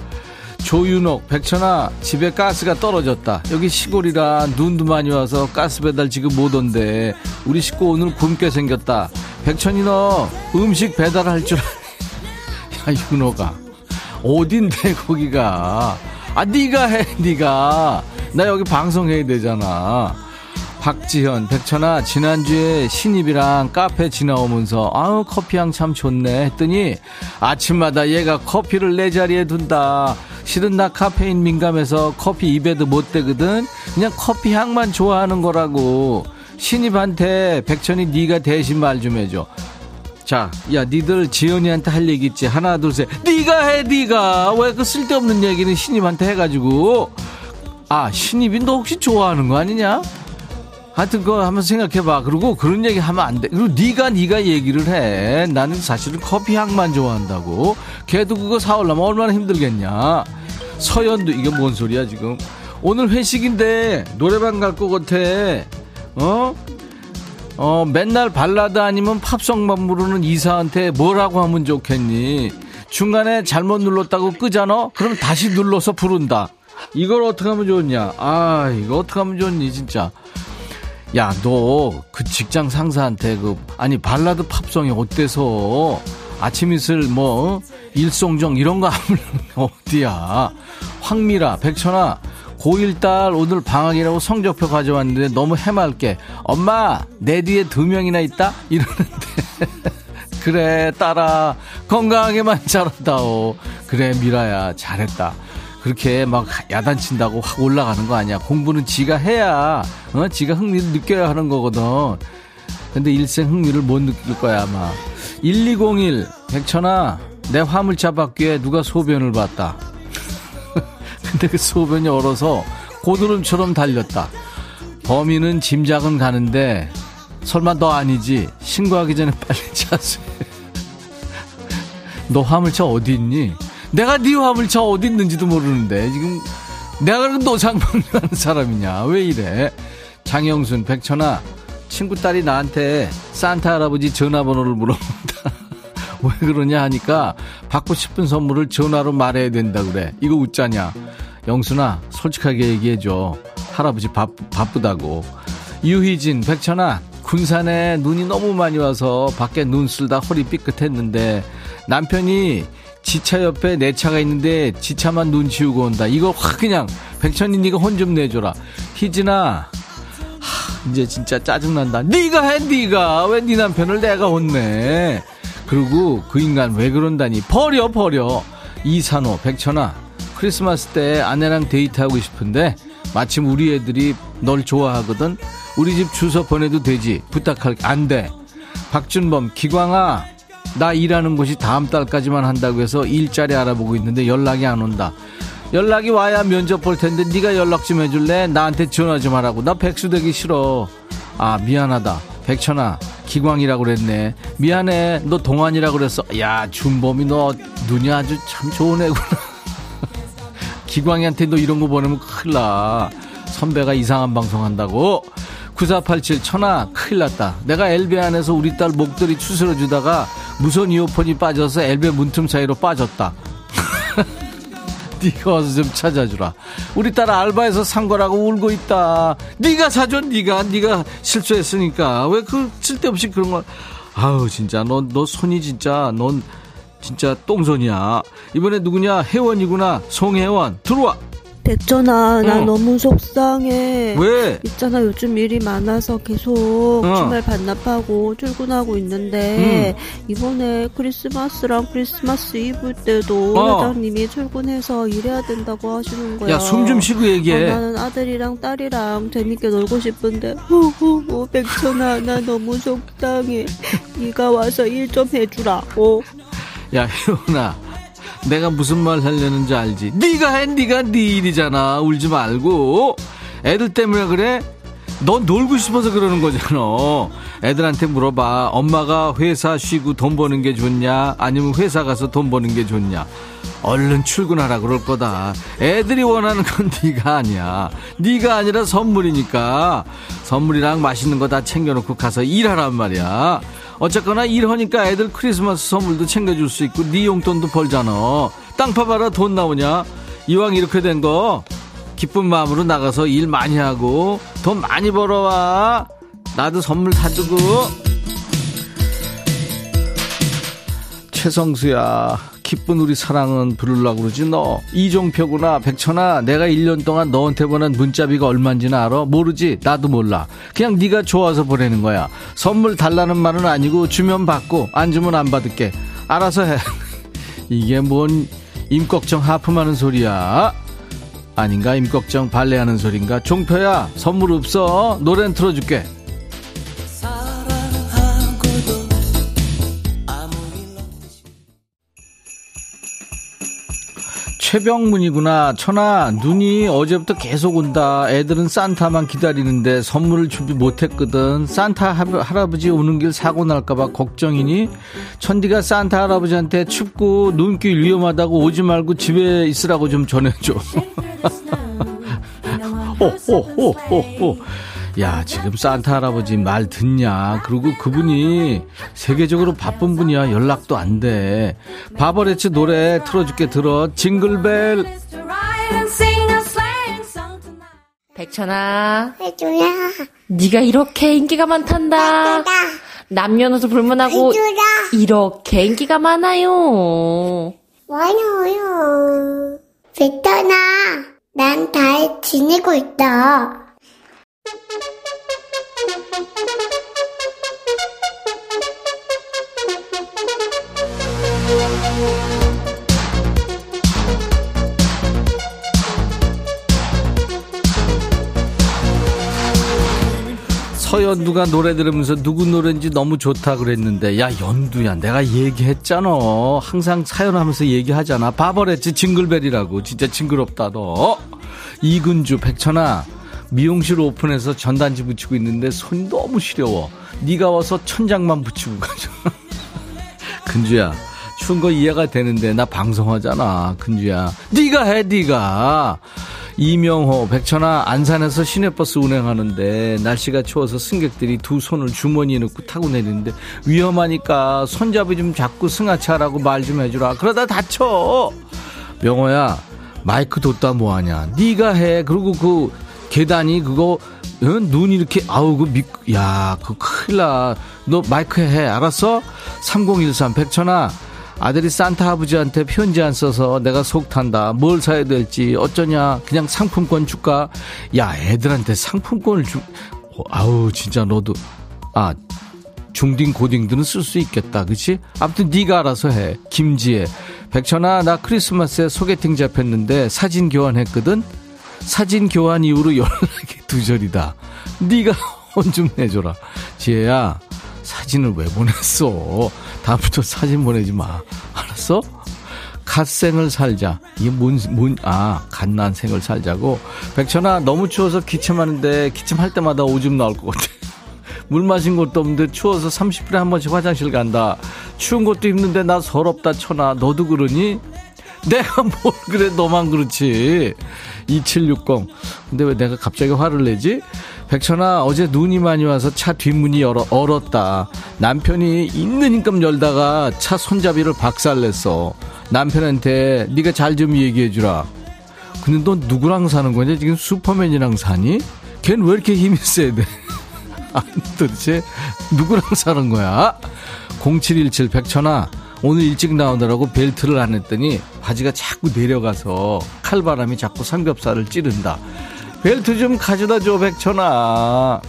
조윤옥 백천아 집에 가스가 떨어졌다. 여기 시골이라 눈도 많이 와서 가스 배달 지금 못 온대. 우리 식구 오늘 굶게 생겼다. 백천이 너 음식 배달할 줄 야 윤호가 어딘데 거기가? 아 네가 해 네가. 나 여기 방송해야 되잖아. 박지현, 백천아, 지난주에 신입이랑 카페 지나오면서, 아우, 커피향 참 좋네. 했더니, 아침마다 얘가 커피를 내 자리에 둔다. 실은 나 카페인 민감해서 커피 입에도 못 대거든? 그냥 커피 향만 좋아하는 거라고. 신입한테 백천이 네가 대신 말 좀 해줘. 자, 야, 니들 지연이한테 할 얘기 있지? 하나, 둘, 셋. 네가 해, 네가. 왜 그 쓸데없는 얘기는 신입한테 해가지고. 아, 신입이 너 혹시 좋아하는 거 아니냐? 하여튼 그거 한번 생각해봐. 그리고 그런 얘기 하면 안 돼. 그리고 네가 네가 얘기를 해. 나는 사실은 커피 향만 좋아한다고. 걔도 그거 사올라면 얼마나 힘들겠냐. 서연도 이게 뭔 소리야 지금. 오늘 회식인데 노래방 갈 것 같아. 어? 어 맨날 발라드 아니면 팝송만 부르는 이사한테 뭐라고 하면 좋겠니? 중간에 잘못 눌렀다고 끄잖아? 그럼 다시 눌러서 부른다. 이걸 어떻게 하면 좋냐? 아 이거 어떻게 하면 좋니 진짜. 야, 너 그 직장 상사한테 그 아니 발라드 팝송이 어때서? 아침 이슬 뭐 일송정 이런 거 하면 어디야? 황미라, 백천아, 고1 딸 오늘 방학이라고 성적표 가져왔는데 너무 해맑게. 엄마 내 뒤에 두 명이나 있다? 이러는데. 그래 딸아 건강하게만 자라다오. 그래 미라야 잘했다 그렇게 막 야단친다고 확 올라가는 거 아니야. 공부는 지가 해야, 어, 지가 흥미를 느껴야 하는 거거든. 근데 일생 흥미를 못 느낄 거야 아마 1201 백천아 내 화물차 바퀴에 누가 소변을 봤다 근데 그 소변이 얼어서 고드름처럼 달렸다 범인은 짐작은 가는데 설마 너 아니지 신고하기 전에 빨리 자수해 너 화물차 어디 있니? 내가 네 화물 차 어디 있는지도 모르는데 지금 내가 그렇게 노상방뇨하는 사람이냐? 왜 이래? 장영순 백천아 친구 딸이 나한테 산타 할아버지 전화번호를 물어본다. 왜 그러냐 하니까 받고 싶은 선물을 전화로 말해야 된다 그래. 이거 웃자냐? 영순아 솔직하게 얘기해줘. 할아버지 바, 바쁘다고. 유희진 백천아 군산에 눈이 너무 많이 와서 밖에 눈 쓸다 허리 삐끗했는데 남편이 지차 옆에 내 차가 있는데 지차만 눈 치우고 온다. 이거 확 그냥 백천이 네가 혼 좀 내줘라. 희진아 하, 이제 진짜 짜증난다. 네가 해 네가. 왜 네 남편을 내가 혼내? 그리고 그 인간 왜 그런다니. 버려 버려. 이산호 백천아 크리스마스 때 아내랑 데이트하고 싶은데 마침 우리 애들이 널 좋아하거든. 우리 집 주소 보내도 되지. 부탁할게 안돼. 박준범 기광아 나 일하는 곳이 다음 달까지만 한다고 해서 일자리 알아보고 있는데 연락이 안 온다. 연락이 와야 면접 볼 텐데 네가 연락 좀 해줄래? 나한테 전화 좀 하라고. 나 백수 되기 싫어. 아 미안하다. 백천아 기광이라고 그랬네. 미안해. 너 동안이라고 그랬어. 야 준범이 너 눈이 아주 참 좋은 애구나. 기광이한테 너 이런 거 보내면 큰일 나. 선배가 이상한 방송 한다고. 9487 천아 큰일 났다. 내가 엘베 안에서 우리 딸 목도리 추스러 주다가 무선 이어폰이 빠져서 엘베 문틈 사이로 빠졌다. 네가 와서 좀 찾아주라. 우리 딸 알바에서 산 거라고 울고 있다. 네가 사줘 네가. 네가 실수했으니까. 왜 그 쓸데없이 그런 걸. 아우 진짜. 너너 손이 진짜 넌 진짜 똥손이야. 이번에 누구냐? 혜원이구나. 송혜원. 들어와 백전아, 나 응. 너무 속상해. 왜? 있잖아, 요즘 일이 많아서 계속 어. 주말 반납하고 출근하고 있는데, 이번에 크리스마스랑 크리스마스 이브 때도 어. 회장님이 출근해서 일해야 된다고 하시는 거야. 야 숨 좀 쉬고 얘기해 어, 나는 아들이랑 딸이랑 재밌게 놀고 싶은데, 후후후, 백천아, 나 너무 속상해. 네가 와서 일 좀 해주라. 어. 야 혜원아 내가 무슨 말 하려는지 알지? 네가 해 네가 네 일이잖아. 울지 말고. 애들 때문에 그래? 넌 놀고 싶어서 그러는 거잖아. 애들한테 물어봐. 엄마가 회사 쉬고 돈 버는 게 좋냐? 아니면 회사 가서 돈 버는 게 좋냐? 얼른 출근하라 그럴 거다. 애들이 원하는 건 네가 아니야. 네가 아니라 선물이니까. 선물이랑 맛있는 거 다 챙겨놓고 가서 일하란 말이야 어쨌거나 일하니까 애들 크리스마스 선물도 챙겨줄 수 있고 네 용돈도 벌잖아. 땅 파봐라 돈 나오냐? 이왕 이렇게 된 거 기쁜 마음으로 나가서 일 많이 하고 돈 많이 벌어와. 나도 선물 사주고. 최성수야 기쁜 우리 사랑은 부르려고 그러지 너. 이종표구나 백천아 내가 1년 동안 너한테 보낸 문자비가 얼마인지는 알아? 모르지? 나도 몰라. 그냥 네가 좋아서 보내는 거야. 선물 달라는 말은 아니고 주면 받고 안 주면 안 받을게. 알아서 해. 이게 뭔 임꺽정 하품하는 소리야? 아닌가? 임꺽정 발레하는 소린가? 종표야 선물 없어. 노래는 틀어줄게 최병문이구나. 천아, 눈이 어제부터 계속 온다. 애들은 산타만 기다리는데 선물을 준비 못했거든. 산타 하- 할아버지 오는 길 사고 날까봐 걱정이니? 천디가 산타 할아버지한테 춥고 눈길 위험하다고 오지 말고 집에 있으라고 좀 전해줘. 호호호호호. 야, 지금 산타 할아버지 말 듣냐? 그리고 그분이 세계적으로 바쁜 분이야. 연락도 안 돼. 바버레츠 노래 틀어줄게 들어. 징글벨. 백천아, 해줘야 네가 이렇게 인기가 많단다. 남녀노소 불문하고 해줘라 이렇게 인기가 많아요. 많아요 백천아 난 잘 지내고 있다 연두가 노래 들으면서 누구 노래인지 너무 좋다 그랬는데 야 연두야 내가 얘기했잖아. 항상 사연하면서 얘기하잖아. 바버랬지 징글벨이라고. 진짜 징그럽다 너. 이근주 백천아 미용실 오픈해서 전단지 붙이고 있는데 손이 너무 시려워. 네가 와서 천장만 붙이고 가자. 근주야 추운 거 이해가 되는데 나 방송하잖아 근주야. 네가 해 네가. 이명호 백천아 안산에서 시내버스 운행하는데 날씨가 추워서 승객들이 두 손을 주머니에 넣고 타고 내리는데 위험하니까 손잡이 좀 잡고 승하차라고 말 좀 해주라. 그러다 다쳐. 명호야 마이크 뒀다 뭐하냐. 네가 해. 그리고 그 계단이 그거 어? 눈 이렇게 아우 그 미, 야, 그 큰일 나. 너 마이크 해. 알았어? 3013 백천아. 아들이 산타 아버지한테 편지 안 써서 내가 속 탄다. 뭘 사야 될지 어쩌냐. 그냥 상품권 줄까? 야, 애들한테 상품권을 주 어, 아우, 진짜 너도 아, 중딩 고딩들은 쓸 수 있겠다. 그치? 아무튼 네가 알아서 해. 김지혜. 백천아, 나 크리스마스에 소개팅 잡혔는데 사진 교환했거든. 사진 교환 이후로 연락이 두절이다. 네가 혼 좀 내줘라. 지혜야, 사진을 왜 보냈어? 다음부터 사진 보내지 마. 알았어? 갓생을 살자. 이게 뭔, 뭔, 아, 갓난 생을 살자고. 백천아, 너무 추워서 기침하는데 기침할 때마다 오줌 나올 것 같아. 물 마신 것도 없는데 추워서 30분에 한 번씩 화장실 간다. 추운 것도 힘든데 나 서럽다 천아. 너도 그러니? 내가 뭘 그래 너만 그렇지 2760 근데 왜 내가 갑자기 화를 내지? 백천아 어제 눈이 많이 와서 차 뒷문이 열어, 얼었다. 남편이 있는 힘껏 열다가 차 손잡이를 박살냈어. 남편한테 네가 잘 좀 얘기해 주라. 근데 너 누구랑 사는 거냐? 지금 슈퍼맨이랑 사니? 걔는 왜 이렇게 힘이 세야 돼 아니 도대체 누구랑 사는 거야? 0717 백천아 오늘 일찍 나오느라고 벨트를 안 했더니 바지가 자꾸 내려가서 칼바람이 자꾸 삼겹살을 찌른다. 벨트 좀 가져다 줘, 백천아.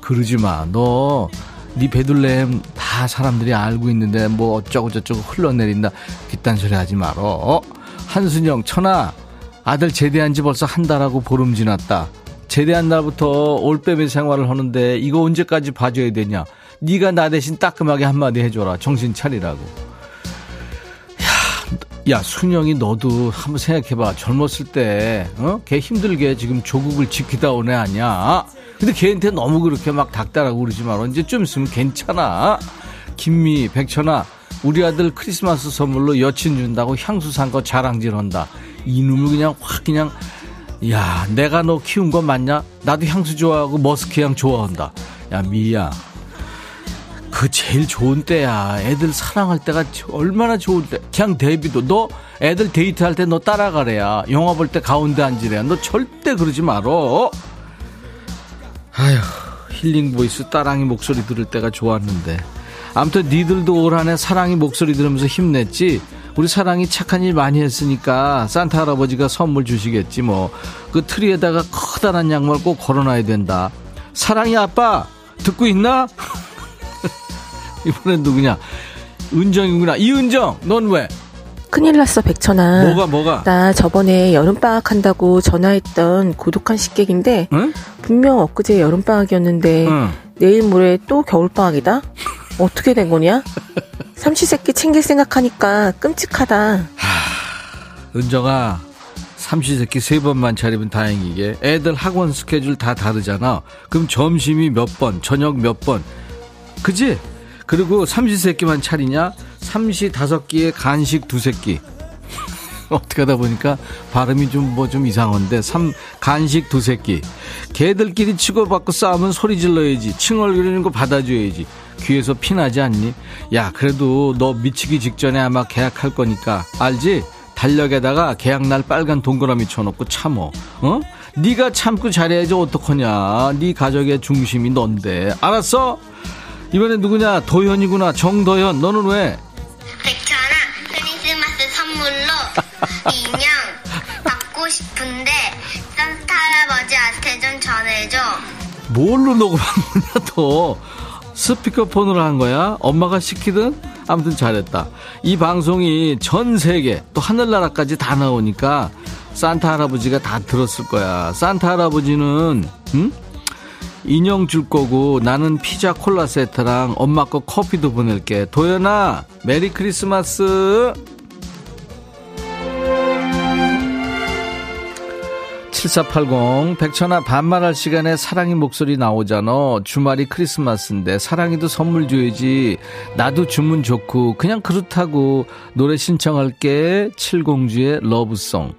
그러지 마. 너, 네 베들레헴 다 사람들이 알고 있는데 뭐 어쩌고저쩌고 흘러내린다. 그딴 소리 하지 말어. 한순영, 천아. 아들 제대한 지 벌써 한 달하고 보름 지났다. 제대한 날부터 올빼미 생활을 하는데 이거 언제까지 봐줘야 되냐. 네가 나 대신 따끔하게 한마디 해줘라. 정신 차리라고. 야, 야 순영이 너도 한번 생각해봐. 젊었을 때, 어? 걔 힘들게 지금 조국을 지키다 온 애 아니야. 근데 걔한테 너무 그렇게 막 닥달하고 그러지 마라. 이제 좀 있으면 괜찮아. 김미, 백천아, 우리 아들 크리스마스 선물로 여친 준다고 향수 산 거 자랑질 한다. 이놈을 그냥 확 그냥, 야, 내가 너 키운 거 맞냐? 나도 향수 좋아하고 머스크향 좋아한다. 야, 미야. 그 제일 좋은 때야. 애들 사랑할 때가 얼마나 좋을 때. 그냥 데뷔도 너 애들 데이트할 때 너 따라가래야. 영화 볼 때 가운데 앉으래야. 너 절대 그러지 말어. 아휴 healing voice 따랑이 목소리 들을 때가 좋았는데. 아무튼 니들도 올 한 해 사랑이 목소리 들으면서 힘냈지. 우리 사랑이 착한 일 많이 했으니까 산타 할아버지가 선물 주시겠지 뭐. 그 트리에다가 커다란 양말 꼭 걸어놔야 된다. 사랑이 아빠 듣고 있나? 이번엔 누구냐? 은정이구나. 이은정, 넌 왜? 큰일 났어, 백천아. 뭐가, 뭐가? 나 저번에 여름방학 한다고 전화했던 고독한 식객인데, 응? 분명 엊그제 여름방학이었는데, 응. 내일 모레 또 겨울방학이다? 어떻게 된 거냐? 삼시세끼 챙길 생각하니까 끔찍하다. 은정아, 삼시세끼 세 번만 차리면 다행이게. 애들 학원 스케줄 다 다르잖아. 그럼 점심이 몇 번, 저녁 몇 번. 그지? 그리고 삼시세끼만 차리냐? 삼시 다섯 끼에 간식 두세 끼. 어떻게 하다 보니까 발음이 좀뭐 좀 이상한데 삼 간식 두세 끼. 개들끼리 치고받고 싸우면 소리 질러야지. 칭얼거리는 거 받아줘야지. 귀에서 피나지 않니? 야 그래도 너 미치기 직전에 아마 계약할 거니까 알지? 달력에다가 계약날 빨간 동그라미 쳐놓고 참어. 어? 네가 참고 잘해야지 어떡하냐. 네 가족의 중심이 넌데. 알았어? 이번엔 누구냐? 도현이구나. 정도현. 너는 왜? 백천아, 크리스마스 선물로 인형 받고 싶은데 산타 할아버지한테 좀 전해줘. 뭘로 녹음한 거냐, 또? 스피커폰으로 한 거야? 엄마가 시키든? 아무튼 잘했다. 이 방송이 전 세계, 또 하늘나라까지 다 나오니까 산타 할아버지가 다 들었을 거야. 산타 할아버지는, 응? 인형 줄 거고 나는 피자 콜라 세트랑 엄마 거 커피도 보낼게. 도연아, Merry Christmas! 7480 백천아 반말할 시간에 사랑이 목소리 나오잖아. 주말이 크리스마스인데 사랑이도 선물 줘야지. 나도 주문 좋고 그냥 그렇다고 노래 신청할게. 칠공주의 러브송.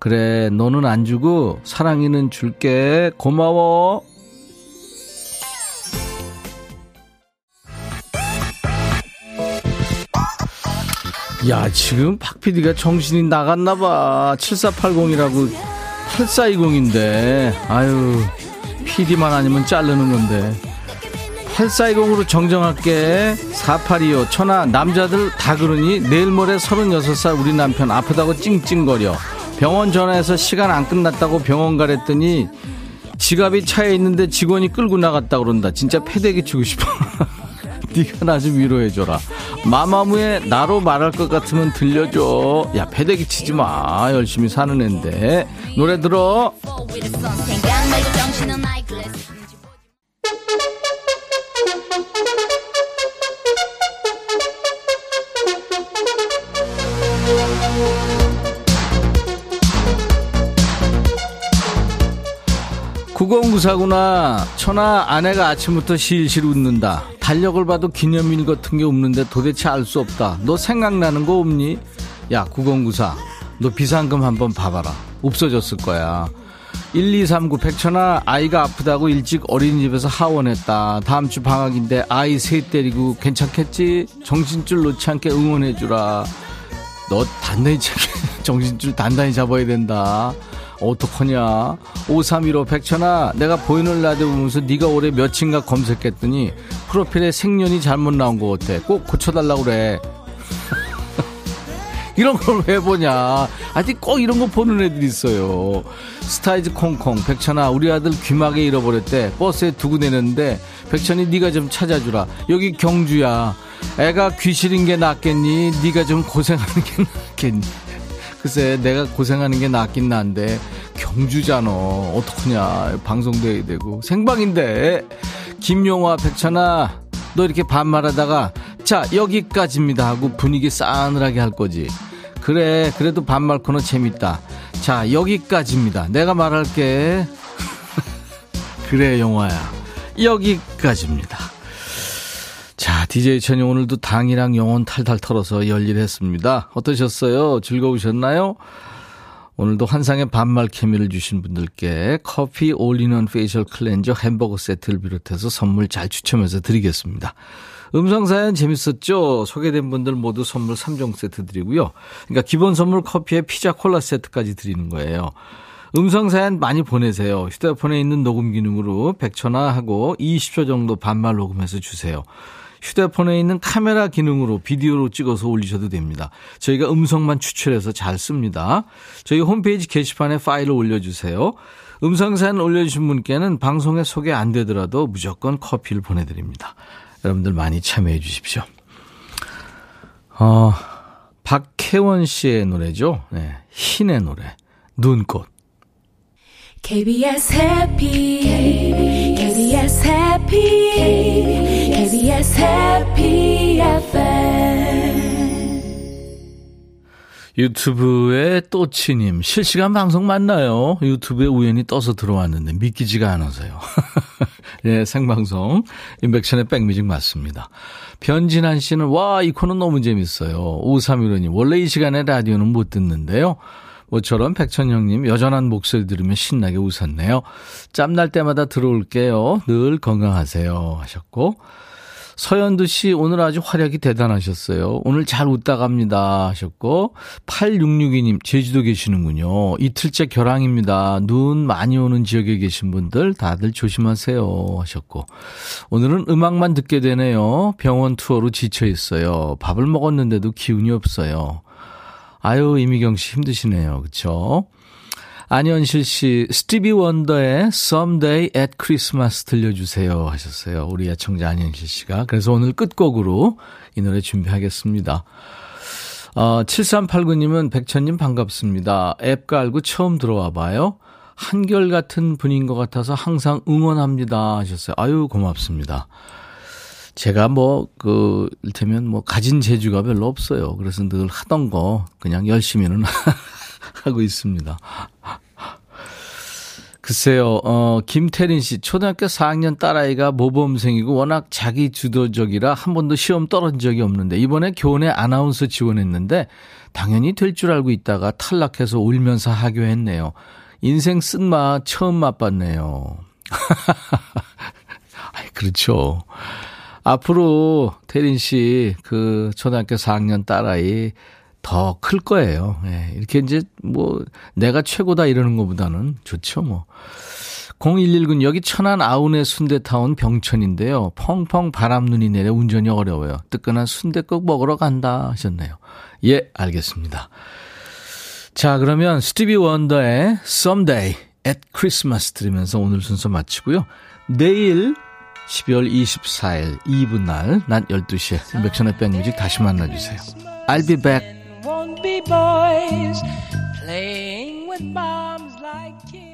그래 너는 안 주고 사랑이는 줄게. 고마워 야 지금 박 PD가 정신이 나갔나봐. 7480이라고 8420인데. 아유 PD만 아니면 자르는 건데. 8420으로 정정할게. 4825 천하 남자들 다 그러니 내일 모레 36살 우리 남편 아프다고 찡찡거려. 병원 전화해서 시간 안 끝났다고 병원 가랬더니 지갑이 차에 있는데 직원이 끌고 나갔다 그런다. 진짜 패대기 치고 싶어 네가 나 좀 위로해줘라. 마마무의 나로 말할 것 같으면 들려줘. 야 패대기 치지 마. 열심히 사는 앤데. 노래 들어 구공구사구나 천하 아내가 아침부터 실실 웃는다. 달력을 봐도 기념일 같은 게 없는데 도대체 알 수 없다. 너 생각나는 거 없니? 야 구공구사 너 비상금 한번 봐봐라. 없어졌을 거야. 1239 백천아 아이가 아프다고 일찍 어린이집에서 하원했다. 다음 주 방학인데 아이 셋 데리고 괜찮겠지? 정신줄 놓지 않게 응원해주라. 너 단단히 정신줄 단단히 잡아야 된다 어떡하냐. 5315 백천아 내가 보이는 라디오 보면서 네가 올해 몇인가 검색했더니 프로필에 생년이 잘못 나온 것 같아. 꼭 고쳐달라고 그래. 이런 걸 왜 보냐. 아직 꼭 이런 거 보는 애들이 있어요. 스타이즈 콩콩. 백천아 우리 아들 귀마개 잃어버렸대. 버스에 두고 내렸는데 백천이 네가 좀 찾아주라. 여기 경주야. 애가 귀실인 게 낫겠니? 네가 좀 고생하는 게 낫겠니 글쎄 내가 고생하는 게 낫긴 난데 경주잖아. 어떡하냐. 방송돼야 되고. 생방인데. 김용화 백천아 너 이렇게 반말하다가 자 여기까지입니다 하고 분위기 싸늘하게 할 거지. 그래 그래도 반말 코너 재밌다. 자 여기까지입니다. 내가 말할게. 그래 영화야. 여기까지입니다. 자, DJ 천이 오늘도 당이랑 영혼 탈탈 털어서 열일했습니다. 어떠셨어요? 즐거우셨나요? 오늘도 환상의 반말 케미를 주신 분들께 커피 all-in-one facial cleanser 햄버거 세트를 비롯해서 선물 잘 추첨해서 드리겠습니다. 음성 사연 재밌었죠? 소개된 분들 모두 선물 3종 세트 드리고요. 그러니까 기본 선물 커피에 피자 콜라 세트까지 드리는 거예요. 음성 사연 많이 보내세요. 휴대폰에 있는 녹음 기능으로 백천아 하고 20초 정도 반말 녹음해서 주세요. 휴대폰에 있는 카메라 기능으로 비디오로 찍어서 올리셔도 됩니다. 저희가 음성만 추출해서 잘 씁니다. 저희 홈페이지 게시판에 파일을 올려주세요. 음성사연 올려주신 분께는 방송에 소개 안 되더라도 무조건 커피를 보내드립니다. 여러분들 많이 참여해 주십시오. 어, 박혜원 씨의 노래죠. 네, 흰의 노래. 눈꽃. KBS 해피 KBS 해피 KBS 해피 FM 유튜브에 또치님 실시간 방송 맞나요? 유튜브에 우연히 떠서 들어왔는데 믿기지가 않아서요. 네, 생방송 인백션의 백뮤직 맞습니다. 변진한 씨는 와 이 코너 너무 재밌어요. 5315님 원래 이 시간에 라디오는 못 듣는데요. 모처럼 백천형님 여전한 목소리 들으면 신나게 웃었네요. 짬날 때마다 들어올게요. 늘 건강하세요. 하셨고. 서현두 씨, 오늘 아주 활약이 대단하셨어요. 오늘 잘 웃다 갑니다. 하셨고. 8662님, 제주도 계시는군요. 이틀째 결항입니다. 눈 많이 오는 지역에 계신 분들 다들 조심하세요. 하셨고. 오늘은 음악만 듣게 되네요. 병원 투어로 지쳐 있어요. 밥을 먹었는데도 기운이 없어요. 아유, 이미경 씨 힘드시네요. 그쵸? 안현실 씨, 스티비 원더의 Someday at Christmas 들려주세요 하셨어요. 우리 애청자 안현실 씨가. 그래서 오늘 끝곡으로 이 노래 준비하겠습니다. 어, 7389님은 백천님 반갑습니다. 앱 깔고 처음 들어와 봐요. 한결같은 분인 것 같아서 항상 응원합니다 하셨어요. 아유, 고맙습니다. 제가 뭐, 그, 일테면 뭐, 가진 재주가 별로 없어요. 그래서 늘 하던 거 그냥 열심히는 하고 있습니다. 글쎄요, 어, 김태린 씨, 초등학교 4학년 딸아이가 모범생이고 워낙 자기 주도적이라 한 번도 시험 떨어진 적이 없는데, 이번에 교내 아나운서 지원했는데, 당연히 될 줄 알고 있다가 탈락해서 울면서 하교했네요. 인생 쓴맛 처음 맛봤네요. 아이, 그렇죠. 앞으로 태린 씨, 그, 초등학교 4학년 딸아이, 더 클 거예요. 예, 이렇게 이제 뭐 내가 최고다 이러는 것보다는 좋죠 뭐. 0119 여기 천안 아운의 순대타운 병천인데요. 펑펑 바람 눈이 내려 운전이 어려워요. 뜨끈한 순대국 먹으러 간다 하셨네요. 예, 알겠습니다. 자, 그러면 스티비 원더의 Someday at Christmas 들으면서 오늘 순서 마치고요. 내일 12월 24일 2분 날낮 12시에 인백션의 백뮤직 다시 만나주세요. I'll be back. Won't be boys playing with bombs like kids.